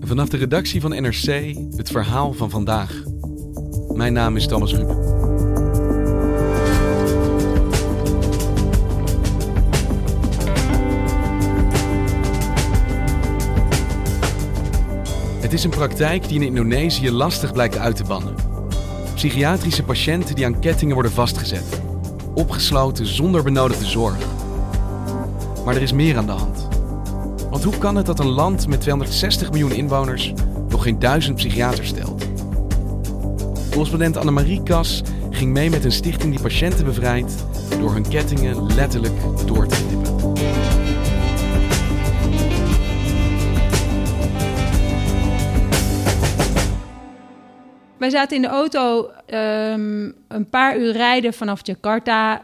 Vanaf de redactie van NRC het verhaal van vandaag. Mijn naam is Thomas Ruben. Het is een praktijk die in Indonesië lastig blijkt uit te bannen. Psychiatrische patiënten die aan kettingen worden vastgezet. Opgesloten zonder benodigde zorg. Maar er is meer aan de hand. Hoe kan het dat een land met 260 miljoen inwoners nog geen duizend psychiaters stelt? Correspondent Annemarie Kas ging mee met een stichting die patiënten bevrijdt door hun kettingen letterlijk door te knippen. Wij zaten in de auto ehm, een paar uur rijden vanaf Jakarta.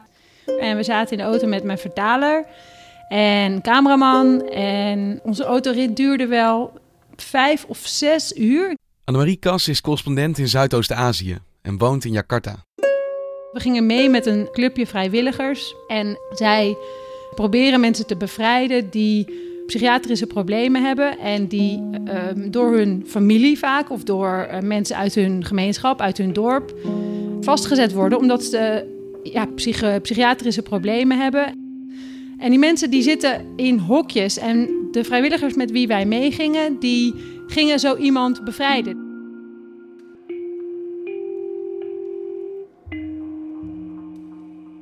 En we zaten in de auto met mijn vertaler en cameraman. En onze autorit duurde wel vijf of zes uur. Annemarie Kas is correspondent in Zuidoost-Azië en woont in Jakarta. We gingen mee met een clubje vrijwilligers. En zij proberen mensen te bevrijden die psychiatrische problemen hebben. En die ehm, door hun familie vaak of door eh, mensen uit hun gemeenschap, uit hun dorp, vastgezet worden. Omdat ze ja, psychi- psychiatrische problemen hebben. En die mensen die zitten in hokjes. En de vrijwilligers met wie wij meegingen, die gingen zo iemand bevrijden.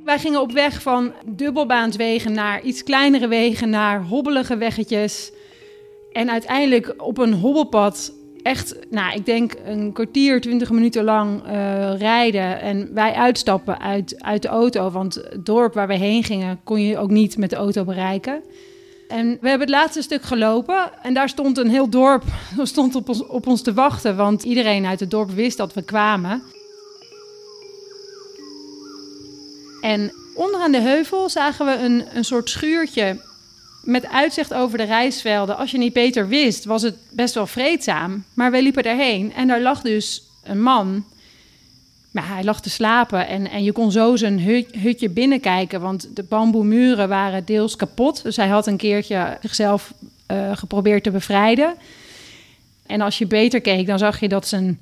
Wij gingen op weg van dubbelbaanswegen naar iets kleinere wegen, naar hobbelige weggetjes. En uiteindelijk op een hobbelpad, echt, nou, ik denk een kwartier, twintig minuten lang eh, rijden. En wij uitstappen uit, uit de auto, want het dorp waar we heen gingen kon je ook niet met de auto bereiken. En we hebben het laatste stuk gelopen en daar stond een heel dorp stond op, ons, op ons te wachten. Want iedereen uit het dorp wist dat we kwamen. En onderaan de heuvel zagen we een, een soort schuurtje met uitzicht over de rijstvelden. Als je niet beter wist, was het best wel vreedzaam. Maar wij liepen daarheen en daar lag dus een man. Maar hij lag te slapen en, en je kon zo zijn hut- hutje binnenkijken, want de bamboemuren waren deels kapot. Dus hij had een keertje zichzelf eh, geprobeerd te bevrijden. En als je beter keek, dan zag je dat zijn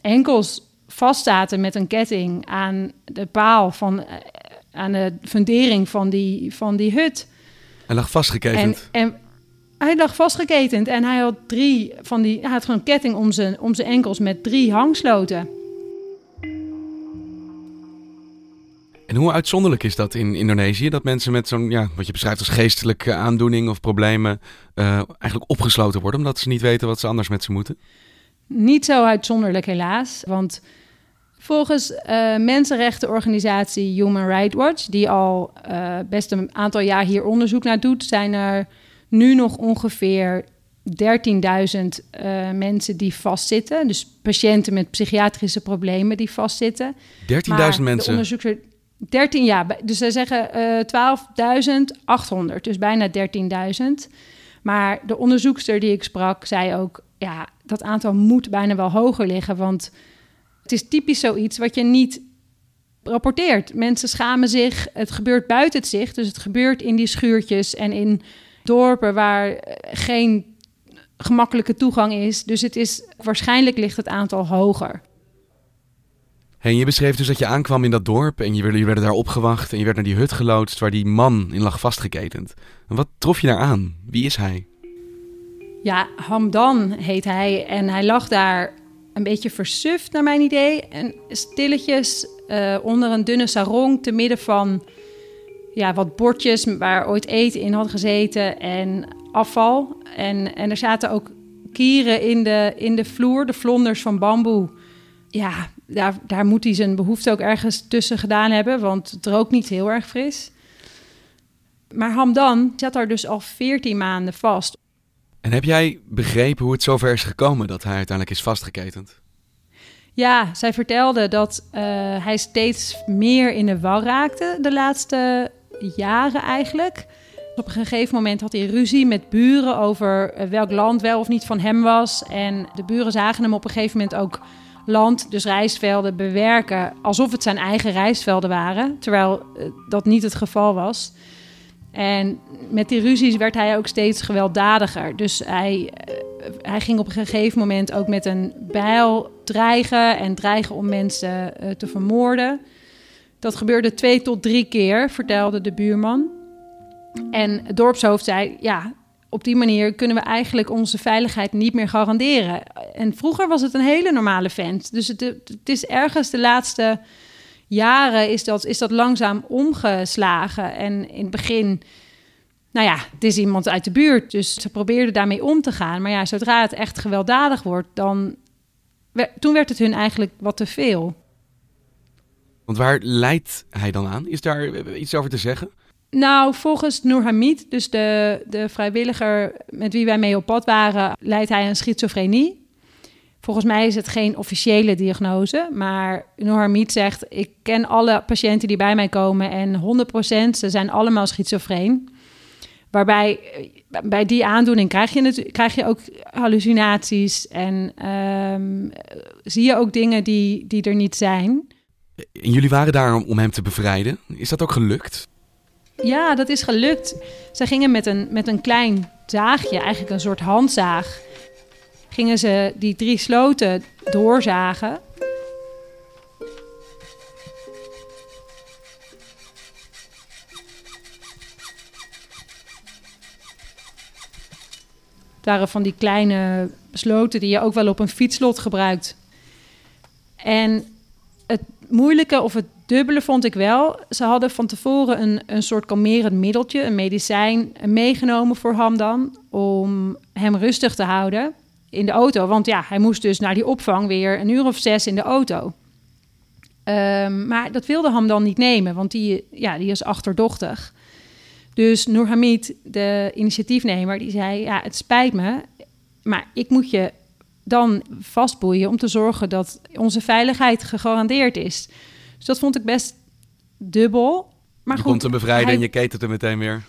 enkels vastzaten met een ketting aan de paal van, eh, aan de fundering van die, van die hut. Hij lag En, vastgeketend. en hij lag vastgeketend en hij had drie van die, hij had gewoon ketting om zijn, om zijn enkels met drie hangsloten. En hoe uitzonderlijk is dat in Indonesië? Dat mensen met zo'n, ja, wat je beschrijft als geestelijke aandoening of problemen, eh, eigenlijk opgesloten worden omdat ze niet weten wat ze anders met ze moeten? Niet zo uitzonderlijk helaas, want volgens eh, mensenrechtenorganisatie Human Rights Watch, die al eh, best een aantal jaar hier onderzoek naar doet, zijn er nu nog ongeveer 13.000 eh, mensen die vastzitten. Dus patiënten met psychiatrische problemen die vastzitten. 13.000 Maar De mensen. onderzoeker, 13 jaar. Dus zij zeggen eh 12.800, dus bijna 13.000. Maar de onderzoekster die ik sprak, zei ook: ja, dat aantal moet bijna wel hoger liggen. Want het is typisch zoiets wat je niet rapporteert. Mensen schamen zich. Het gebeurt buiten het zicht. Dus het gebeurt in die schuurtjes en in dorpen waar eh, geen gemakkelijke toegang is. Dus het is waarschijnlijk ligt het aantal hoger. Hey, en je beschreef dus dat je aankwam in dat dorp en je werden daar opgewacht en je werd naar die hut geloodst waar die man in lag vastgeketend. En wat trof je daar aan? Wie is hij? Ja, Hamdan heet hij. En hij lag daar een beetje versuft, naar mijn idee. En stilletjes eh, onder een dunne sarong, te midden van ja, wat bordjes waar ooit eten in had gezeten en afval. En, en er zaten ook kieren in de, in de vloer, de vlonders van bamboe. Ja, daar, daar moet hij zijn behoefte ook ergens tussen gedaan hebben, want het rookt niet heel erg fris. Maar Hamdan zat daar dus al 14 maanden vast. En heb jij begrepen hoe het zover is gekomen dat hij uiteindelijk is vastgeketend? Ja, zij vertelde dat uh, hij steeds meer in de war raakte de laatste jaren eigenlijk. Op een gegeven moment had hij ruzie met buren over eh, welk land wel of niet van hem was. En de buren zagen hem op een gegeven moment ook land, dus rijstvelden, bewerken alsof het zijn eigen rijstvelden waren. Terwijl eh, dat niet het geval was. En met die ruzies werd hij ook steeds gewelddadiger. Dus hij, eh, hij ging op een gegeven moment ook met een bijl dreigen en dreigen om mensen te vermoorden. Dat gebeurde twee tot drie keer, vertelde de buurman. En het dorpshoofd zei: ja, op die manier kunnen we eigenlijk onze veiligheid niet meer garanderen. En vroeger was het een hele normale vent. Dus het, het is ergens de laatste jaren is dat, is dat langzaam omgeslagen. En in het begin, nou ja, het is iemand uit de buurt. Dus ze probeerden daarmee om te gaan. Maar ja, zodra het echt gewelddadig wordt, dan. Toen werd het hun eigenlijk wat te veel. Want waar leidt hij dan aan? Is daar iets over te zeggen? Nou, volgens Noor Hamid, dus de, de vrijwilliger met wie wij mee op pad waren, leidt hij aan schizofrenie. Volgens mij is het geen officiële diagnose, maar Noor Hamid zegt: Ik ken alle patiënten die bij mij komen en 100% ze zijn allemaal schizofreen. Waarbij bij die aandoening krijg je, krijg je ook hallucinaties en um, zie je ook dingen die, die er niet zijn. En jullie waren daar om hem te bevrijden. Is dat ook gelukt? Ja, dat is gelukt. Ze gingen met een, met een klein zaagje, eigenlijk een soort handzaag, gingen ze die drie sloten doorzagen. Het waren van die kleine sloten die je ook wel op een fietslot gebruikt. En het moeilijke of het dubbele vond ik wel. Ze hadden van tevoren een, een soort kalmerend middeltje, een medicijn, meegenomen voor Hamdan. Om hem rustig te houden in de auto. Want ja, hij moest dus naar die opvang weer een uur of zes in de auto. Um, maar dat wilde Hamdan niet nemen, want die, ja, die is achterdochtig. Dus Noorhamid, de initiatiefnemer, die zei: Ja, het spijt me, maar ik moet je dan vastboeien om te zorgen dat onze veiligheid gegarandeerd is. Dus dat vond ik best dubbel. Maar je goed, komt hem bevrijden en je ketet hem meteen weer.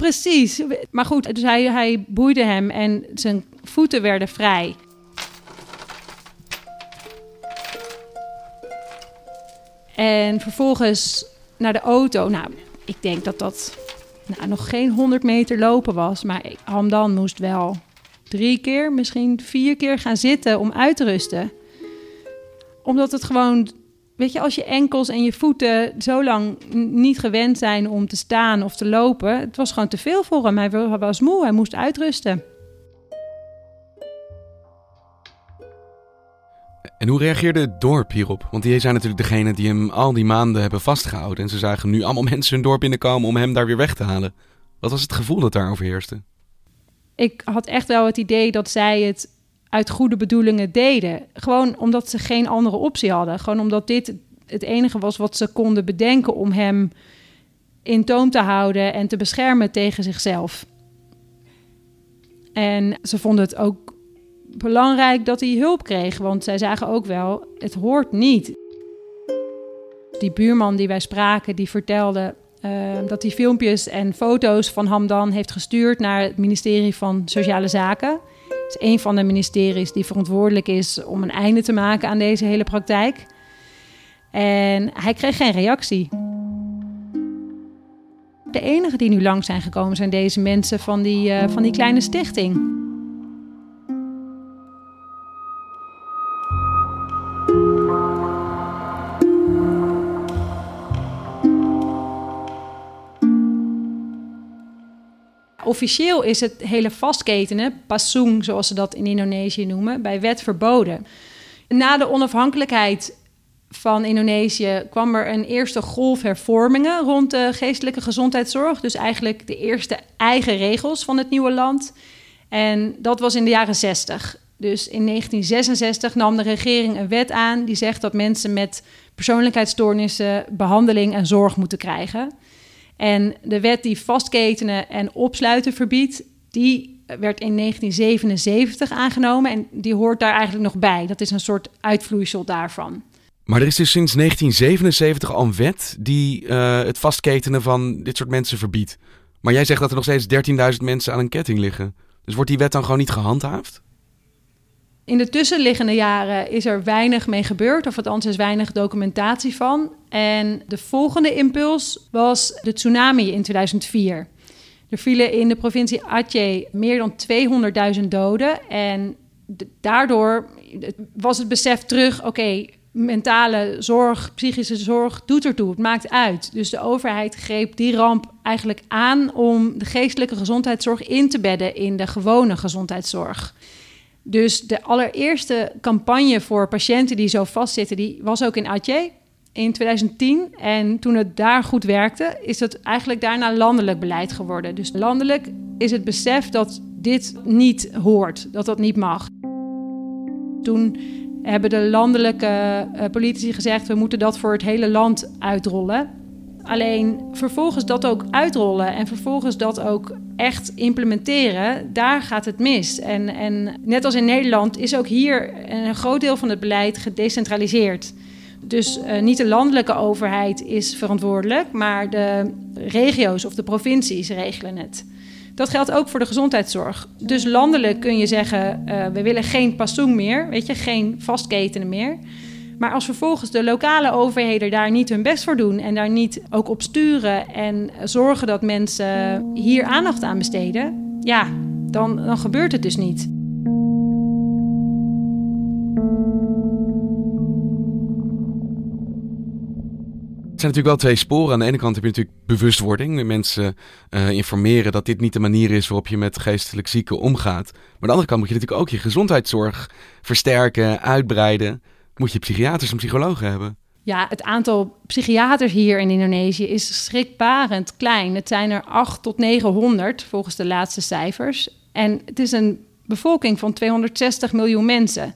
Precies. Maar goed, dus hij, hij boeide hem en zijn voeten werden vrij. En vervolgens naar de auto. Nou, ik denk dat dat nou, nog geen 100 meter lopen was. Maar Hamdan moest wel drie keer, misschien vier keer gaan zitten om uit te rusten. Omdat het gewoon, weet je, als je enkels en je voeten zo lang niet gewend zijn om te staan of te lopen, het was gewoon te veel voor hem. Hij was moe, hij moest uitrusten. En hoe reageerde het dorp hierop? Want die zijn natuurlijk degene die hem al die maanden hebben vastgehouden. En ze zagen nu allemaal mensen hun dorp binnenkomen om hem daar weer weg te halen. Wat was het gevoel dat daar overheerste? ik had echt wel het idee dat zij het uit goede bedoelingen deden. Gewoon omdat ze geen andere optie hadden. Gewoon omdat dit het enige was wat ze konden bedenken om hem in toom te houden en te beschermen tegen zichzelf. En ze vonden het ook belangrijk dat hij hulp kreeg, want zij zagen ook wel, het hoort niet. Die buurman die wij spraken, die vertelde Ehm, dat hij filmpjes en foto's van Hamdan heeft gestuurd naar het ministerie van Sociale Zaken. Is een van de ministeries die verantwoordelijk is om een einde te maken aan deze hele praktijk. En hij kreeg geen reactie. De enige die nu lang zijn gekomen zijn deze mensen van die, uh, van die kleine stichting. Officieel is het hele vastketenen, pasung zoals ze dat in Indonesië noemen, bij wet verboden. Na de onafhankelijkheid van Indonesië kwam er een eerste golf hervormingen rond de geestelijke gezondheidszorg. Dus eigenlijk de eerste eigen regels van het nieuwe land. En dat was in de jaren 60. Dus in 1966 nam de regering een wet aan die zegt dat mensen met persoonlijkheidsstoornissen behandeling en zorg moeten krijgen. En de wet die vastketenen en opsluiten verbiedt, die werd in 1977 aangenomen en die hoort daar eigenlijk nog bij. Dat is een soort uitvloeisel daarvan. Maar er is dus sinds 1977 al een wet die uh, het vastketenen van dit soort mensen verbiedt. Maar jij zegt dat er nog steeds 13.000 mensen aan een ketting liggen. Dus wordt die wet dan gewoon niet gehandhaafd? In de tussenliggende jaren is er weinig mee gebeurd, of althans is weinig documentatie van. En de volgende impuls was de tsunami in 2004. Er vielen in de provincie Aceh meer dan 200.000 doden. En daardoor was het besef terug: oké, mentale zorg, psychische zorg doet ertoe. Het maakt uit. Dus de overheid greep die ramp eigenlijk aan om de geestelijke gezondheidszorg in te bedden in de gewone gezondheidszorg. Dus de allereerste campagne voor patiënten die zo vastzitten, die was ook in Aceh in 2010. En toen het daar goed werkte, is het eigenlijk daarna landelijk beleid geworden. Dus landelijk is het besef dat dit niet hoort, dat dat niet mag. Toen hebben de landelijke uh, politici gezegd: we moeten dat voor het hele land uitrollen. Alleen vervolgens dat ook uitrollen en vervolgens dat ook echt implementeren, daar gaat het mis. En, en net als in Nederland is ook hier een groot deel van het beleid gedecentraliseerd. Dus uh, niet de landelijke overheid is verantwoordelijk, maar de regio's of de provincies regelen het. Dat geldt ook voor de gezondheidszorg. Dus landelijk kun je zeggen: uh, we willen geen passoen meer, weet je, geen vastketenen meer. Maar als vervolgens de lokale overheden daar niet hun best voor doen en daar niet ook op sturen en zorgen dat mensen hier aandacht aan besteden, ja, dan, dan gebeurt het dus niet. Het zijn natuurlijk wel twee sporen. Aan de ene kant heb je natuurlijk bewustwording. Mensen uh, informeren dat dit niet de manier is waarop je met geestelijk zieken omgaat. Maar aan de andere kant moet je natuurlijk ook je gezondheidszorg versterken, uitbreiden moet je psychiaters en psychologen hebben. Ja, het aantal psychiaters hier in Indonesië is schrikbarend klein. Het zijn er 8 tot 900 volgens de laatste cijfers. En het is een bevolking van 260 miljoen mensen.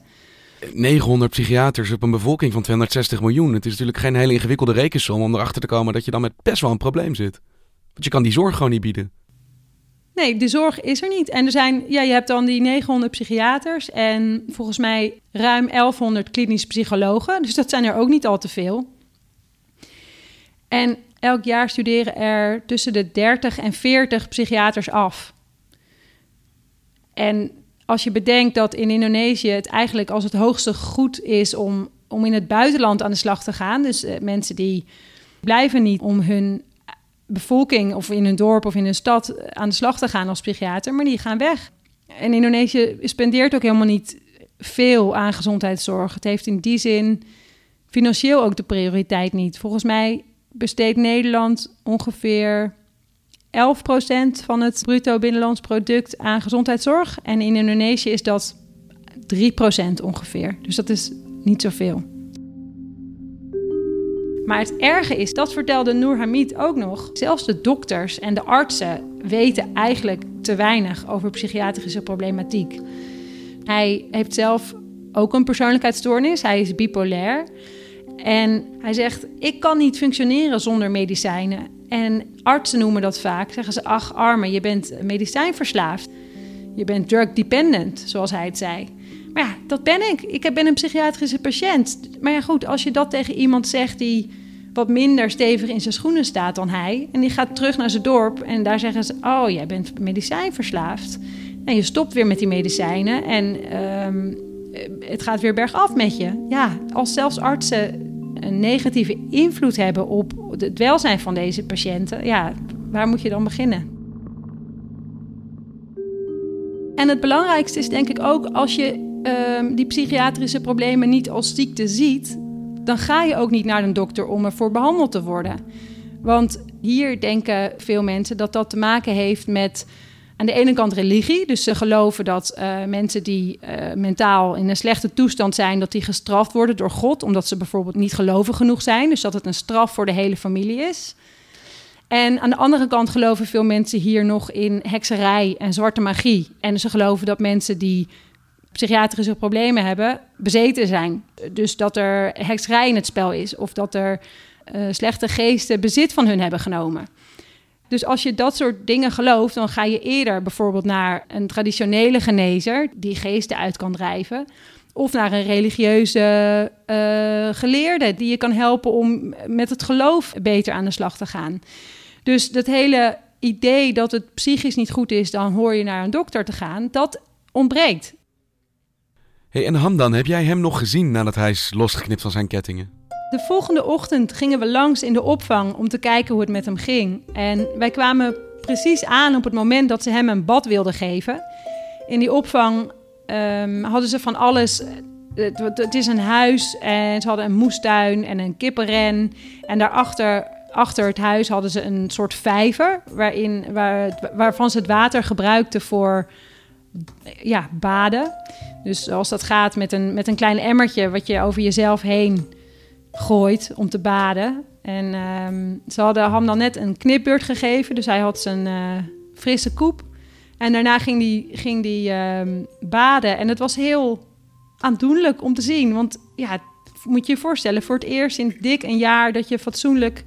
900 psychiaters op een bevolking van 260 miljoen. Het is natuurlijk geen hele ingewikkelde rekensom om erachter te komen dat je dan met best wel een probleem zit. Want je kan die zorg gewoon niet bieden. Nee, de zorg is er niet. En er zijn, ja, je hebt dan die 900 psychiaters en volgens mij ruim 1100 klinische psychologen. Dus dat zijn er ook niet al te veel. En elk jaar studeren er tussen de 30 en 40 psychiaters af. En als je bedenkt dat in Indonesië het eigenlijk als het hoogste goed is om, om in het buitenland aan de slag te gaan. Dus eh, mensen die blijven niet om hun bevolking of in hun dorp of in hun stad aan de slag te gaan als psychiater, maar die gaan weg. En Indonesië spendeert ook helemaal niet veel aan gezondheidszorg. Het heeft in die zin financieel ook de prioriteit niet. Volgens mij besteedt Nederland ongeveer 11% van het bruto binnenlands product aan gezondheidszorg. En in Indonesië is dat 3% ongeveer. Dus dat is niet zoveel. Maar het erge is, dat vertelde Noor Hamid ook nog. Zelfs de dokters en de artsen weten eigenlijk te weinig over psychiatrische problematiek. Hij heeft zelf ook een persoonlijkheidsstoornis. Hij is bipolair. En hij zegt: Ik kan niet functioneren zonder medicijnen. En artsen noemen dat vaak. Zeggen ze: Ach, arme, je bent medicijnverslaafd. Je bent drug dependent, zoals hij het zei. Ja, dat ben ik. Ik ben een psychiatrische patiënt. Maar ja, goed, als je dat tegen iemand zegt die wat minder stevig in zijn schoenen staat dan hij. En die gaat terug naar zijn dorp en daar zeggen ze: Oh, jij bent medicijnverslaafd. En je stopt weer met die medicijnen en ehm, het gaat weer bergaf met je. Ja, als zelfs artsen een negatieve invloed hebben op het welzijn van deze patiënten, ja, waar moet je dan beginnen? En het belangrijkste is denk ik ook als je Ehm, die psychiatrische problemen niet als ziekte ziet, dan ga je ook niet naar een dokter om ervoor behandeld te worden. Want hier denken veel mensen dat dat te maken heeft met aan de ene kant religie. Dus ze geloven dat uh, mensen die uh, mentaal in een slechte toestand zijn, dat die gestraft worden door God, omdat ze bijvoorbeeld niet gelovig genoeg zijn. Dus dat het een straf voor de hele familie is. En aan de andere kant geloven veel mensen hier nog in hekserij en zwarte magie. En ze geloven dat mensen die psychiatrische problemen hebben, bezeten zijn. Dus dat er hekserij in het spel is of dat er uh, slechte geesten bezit van hun hebben genomen. Dus als je dat soort dingen gelooft, dan ga je eerder bijvoorbeeld naar een traditionele genezer die geesten uit kan drijven. Of naar een religieuze uh, geleerde die je kan helpen om met het geloof beter aan de slag te gaan. Dus dat hele idee dat het psychisch niet goed is, dan hoor je naar een dokter te gaan, dat ontbreekt. Hey, en Hamdan, heb jij hem nog gezien nadat hij is losgeknipt van zijn kettingen? De volgende ochtend gingen we langs in de opvang om te kijken hoe het met hem ging. En wij kwamen precies aan op het moment dat ze hem een bad wilden geven. In die opvang um, hadden ze van alles. Het, het, is een huis en ze hadden een moestuin en een kippenren. En daarachter achter het huis hadden ze een soort vijver waarin, waar, waarvan ze het water gebruikten voor ja, baden. Dus als dat gaat met een, met een klein emmertje wat je over jezelf heen gooit om te baden. En um, ze hadden hem dan net een knipbeurt gegeven, dus hij had zijn uh, frisse koep. En daarna ging hij ging die, um, baden en het was heel aandoenlijk om te zien. Want ja, moet je je voorstellen, voor het eerst in dik een jaar dat je fatsoenlijk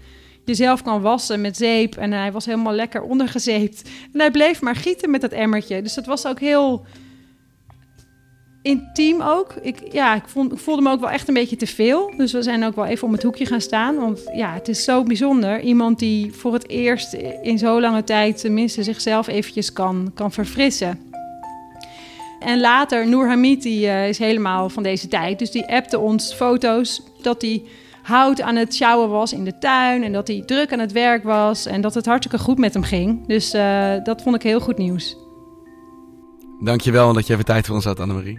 jezelf kan wassen met zeep. En hij was helemaal lekker ondergezeept. En hij bleef maar gieten met dat emmertje. Dus dat was ook heel intiem ook. Ik, ja, ik, vond, ik voelde me ook wel echt een beetje te veel. Dus we zijn ook wel even om het hoekje gaan staan. Want ja, het is zo bijzonder. Iemand die voor het eerst in zo lange tijd tenminste zichzelf eventjes kan, kan verfrissen. En later, Noor Hamid, die uh, is helemaal van deze tijd. Dus die appte ons foto's dat hij hout aan het sjouwen was in de tuin. En dat hij druk aan het werk was. En dat het hartstikke goed met hem ging. Dus uh, dat vond ik heel goed nieuws. Dankjewel dat je even tijd voor ons had, Annemarie.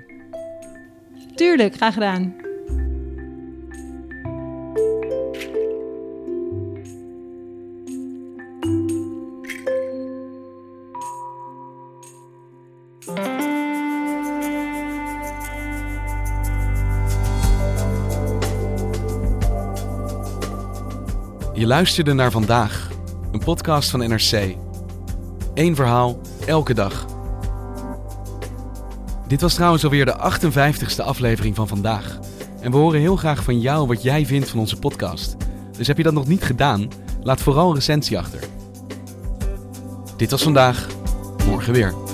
Tuurlijk, graag gedaan. Je luisterde naar vandaag, een podcast van NRC. Eén verhaal, elke dag. Dit was trouwens alweer de 58ste aflevering van vandaag. En we horen heel graag van jou wat jij vindt van onze podcast. Dus heb je dat nog niet gedaan? Laat vooral een recensie achter. Dit was vandaag, morgen weer.